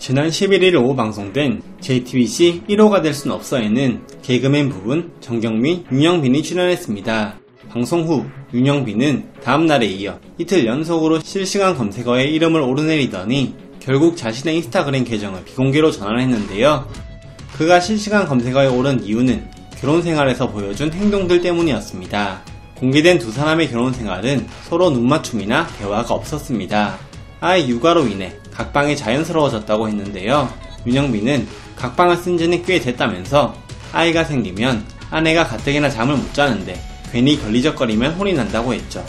지난 11일 오후 방송된 JTBC 1호가 될 순 없어에는 개그맨 부분 정경미, 윤영빈이 출연했습니다. 방송 후 윤영빈은 다음 날에 이어 이틀 연속으로 실시간 검색어에 이름을 오르내리더니 결국 자신의 인스타그램 계정을 비공개로 전환했는데요. 그가 실시간 검색어에 오른 이유는 결혼 생활에서 보여준 행동들 때문이었습니다. 공개된 두 사람의 결혼 생활은 서로 눈맞춤이나 대화가 없었습니다. 아이 육아로 인해 각방이 자연스러워졌다고 했는데요. 윤영빈은 각방을 쓴 지는 꽤 됐다면서 아이가 생기면 아내가 가뜩이나 잠을 못 자는데 괜히 걸리적거리면 혼이 난다고 했죠.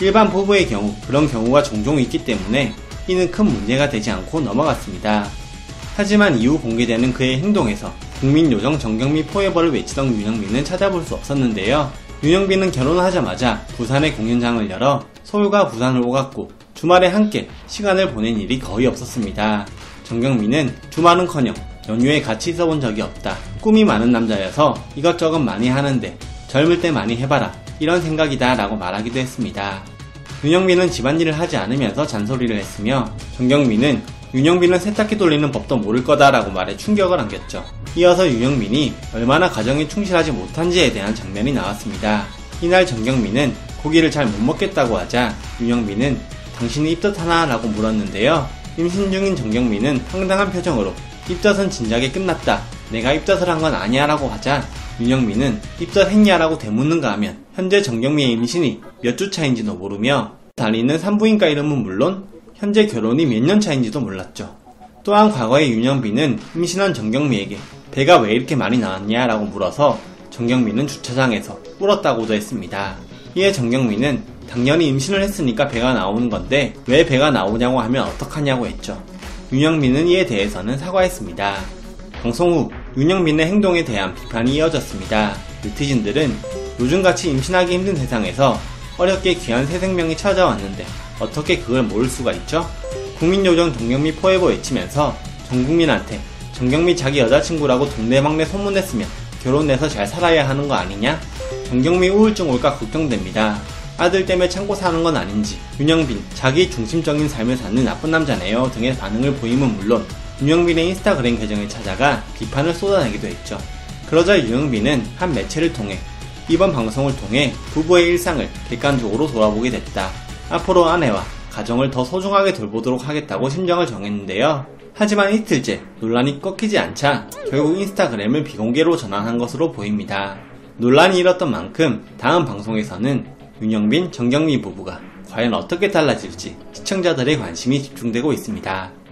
일반 부부의 경우 그런 경우가 종종 있기 때문에 이는 큰 문제가 되지 않고 넘어갔습니다. 하지만 이후 공개되는 그의 행동에서 국민 요정 정경미 포에버를 외치던 윤영빈은 찾아볼 수 없었는데요. 윤영빈은 결혼을 하자마자 부산에 공연장을 열어 서울과 부산을 오갔고 주말에 함께 시간을 보낸 일이 거의 없었습니다. 정경민은 주말은커녕 연휴에 같이 있어본 적이 없다. 꿈이 많은 남자여서 이것저것 많이 하는데 젊을 때 많이 해봐라. 이런 생각이다 라고 말하기도 했습니다. 윤영빈은 집안일을 하지 않으면서 잔소리를 했으며 정경민은 윤영빈은 세탁기 돌리는 법도 모를 거다 라고 말해 충격을 안겼죠. 이어서 윤영빈이 얼마나 가정에 충실하지 못한지에 대한 장면이 나왔습니다. 이날 정경민은 고기를 잘 못 먹겠다고 하자 윤영빈은 당신이 입덧하나? 라고 물었는데요. 임신 중인 정경민은 황당한 표정으로 입덧은 진작에 끝났다. 내가 입덧을 한 건 아니야 라고 하자 윤영민은 입덧했냐 라고 되묻는가 하면 현재 정경미의 임신이 몇 주 차인지도 모르며 다니는 산부인과 이름은 물론 현재 결혼이 몇 년 차인지도 몰랐죠. 또한 과거에 윤영빈은 임신한 정경미에게 배가 왜 이렇게 많이 나왔냐 라고 물어서 정경미는 주차장에서 울었다고도 했습니다. 이에 정경미는 당연히 임신을 했으니까 배가 나오는 건데 왜 배가 나오냐고 하면 어떡하냐고 했죠. 윤영민은 이에 대해서는 사과했습니다. 방송 후 윤영민의 행동에 대한 비판이 이어졌습니다. 네티즌들은 요즘같이 임신하기 힘든 세상에서 어렵게 귀한 새 생명이 찾아왔는데 어떻게 그걸 모를 수가 있죠? 국민요정 정경미 포에버 외치면서 전 국민한테 정경미 자기 여자친구라고 동네방네 소문냈으면 결혼해서 잘 살아야 하는 거 아니냐? 정경미 우울증 올까 걱정됩니다. 아들 때문에 참고 사는 건 아닌지 윤영빈 자기 중심적인 삶을 사는 나쁜 남자네요 등의 반응을 보이면 물론 윤영빈의 인스타그램 계정을 찾아가 비판을 쏟아내기도 했죠. 그러자 윤영빈은 한 매체를 통해 이번 방송을 통해 부부의 일상을 객관적으로 돌아보게 됐다. 앞으로 아내와 가정을 더 소중하게 돌보도록 하겠다고 심정을 정했는데요. 하지만 이틀째 논란이 꺾이지 않자 결국 인스타그램을 비공개로 전환한 것으로 보입니다. 논란이 일었던 만큼 다음 방송에서는 윤영빈, 정경미 부부가 과연 어떻게 달라질지 시청자들의 관심이 집중되고 있습니다.